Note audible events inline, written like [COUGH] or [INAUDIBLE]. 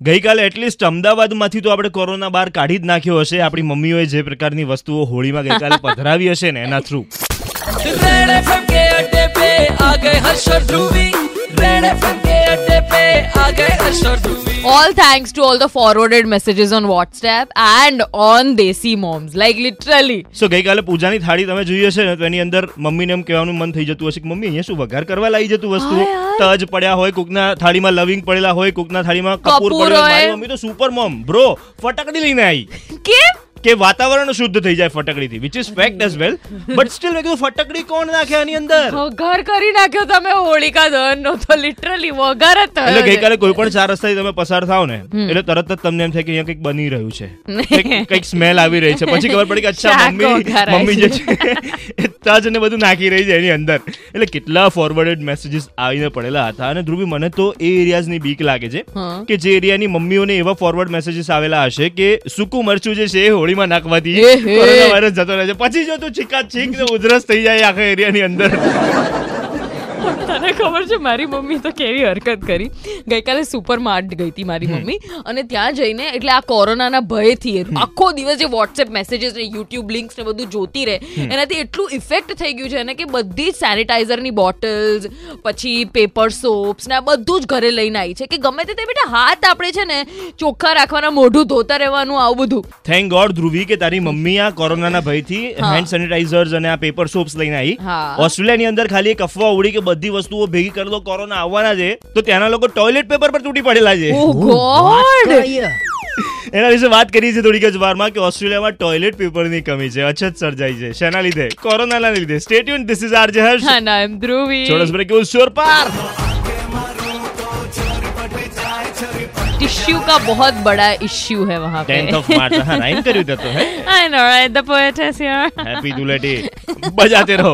ગઈકાલે એટલીસ્ટ અમદાવાદમાંથી તો આપણે કોરોના બહાર કાઢી જ નાખ્યો હશે આપણી મમ્મીઓએ જે પ્રકારની વસ્તુઓ હોળીમાં ગઈકાલે [LAUGHS] પધરાવી હશે ને એના થ્રુ रेड एफएम के अड्डे पे आ गए हर्ष और ध्रुवी रेड एफएम के अड्डे All thanks to all the forwarded messages on WhatsApp and on Desi Moms. Like literally. So ગઈકાલે પૂજાની થાળી તમે જોઈ હશે ને તો એની અંદર મમ્મીને એમ કહેવાનું મન થઈ જતું હશે કે મમ્મી અહીંયા શું વઘાર કરવા લાવી જતું વસ્તુ? તજ પડ્યા હોય કોકના થાળીમાં લવિંગ પડેલા હોય કોકના થાળીમાં કપૂર પડ્યો હોય. મમ્મી તો સુપર મોમ બ્રો ફટાકડી લઈને આવી કેમ? કે વાતાવરણ શુદ્ધ થઈ જાય ફટકડીથી which is fact as well but still મેં કીધું ફટકડી કોણ નાખે આની અંદર? ઘર કરી નાખ્યો તમે હોળિકા દહન નો તો લિટરલી વગર જ એટલે ગઈકાલે કોઈ પણ ચાર રસ્તાથી તમે પસાર થાવ ને એટલે તરત જ તમને એમ થાય કે અહીંયા કંઈક બની રહ્યું છે. કંઈક- [LAUGHS] સ્મેલ આવી રહી છે. પછી ખબર પડી કે અચ્છા મમ્મી મમ્મી જે છે તજ ને બધું નાખી રહી છે એની અંદર. એટલે કેટલા ફોરવર્ડેડ મેસેજીસ આવીને પડેલા હતા. અને ધ્રુવી મને તો એ એરિયાઝની બીક લાગે છે કે જે એરિયાની મમ્મીઓને એવા ફોરવર્ડ મેસેજીસ આવેલા હશે કે સૂકું મરચું જે છે એ હોળીમાં નાખવાથી કોરોના વાયરસ જતો રહે છે. પછી જો તું છીકા છીક ઉધરસ થઈ જાય આખા એરિયાની અંદર. તને ખબર છે મારી મમ્મી તો કેવી હરકત કરી. ગઈકાલે સુપરમાર્ટ ગઈ હતી મારી મમ્મી અને ત્યાં જઈને એટલે આ કોરોનાના ભયથી આખો દિવસ જે વોટ્સએપ મેસેજીસ ને યુટ્યુબ લિંક્સ ને બધું જોતી રહે એનાથી એટલું ઇફેક્ટ થઈ ગયું છે ને કે બધી જ સેનિટાઈઝરની બોટલ્સ પછી પેપર સોપ્સ ને આ બધું જ ઘરે લઈને આવી છે કે ગમે તે બેટા હાથ આપણે છે ને ચોખ્ખા રાખવાના મોઢું ધોતા રહેવાનું આવું બધું. થેન્ક ગોડ ધ્રુવી કે તારી મમ્મી આ કોરોનાના ભયથી. હેન્ડ સેનિટાઈઝર્સ અને આ પેપર સોપ્સ લઈને આવી. ઓસ્ટ્રેલિયાની અંદર ખાલી એક અફવા ઉડી કે બધી વસ્તુઓ ભેગી કરી દો કોરોના આવવાના છે તો ત્યાંના લોકો ટોયલેટ પેપર પર તૂટી પડેલા છે. Oh એના વિશે વાત કરી છે થોડીક જ વારમાં કે ઓસ્ટ્રેલિયામાં ટોયલેટ પેપરની કમી છે અછત સર્જાઈ છે. શેના લીધે? કોરોનાના લીધે. Stay tune this is RJ Harsh I am Dhruvi. છોડસ break ઉસ શોર પાર टिश्यू का बहुत बड़ा इश्यू है वहाँ पे. टेंथ ऑफ मार्च हाँ राइम करी देते हैं। I know right the poet is here happy Dhuleti बजाते रहो।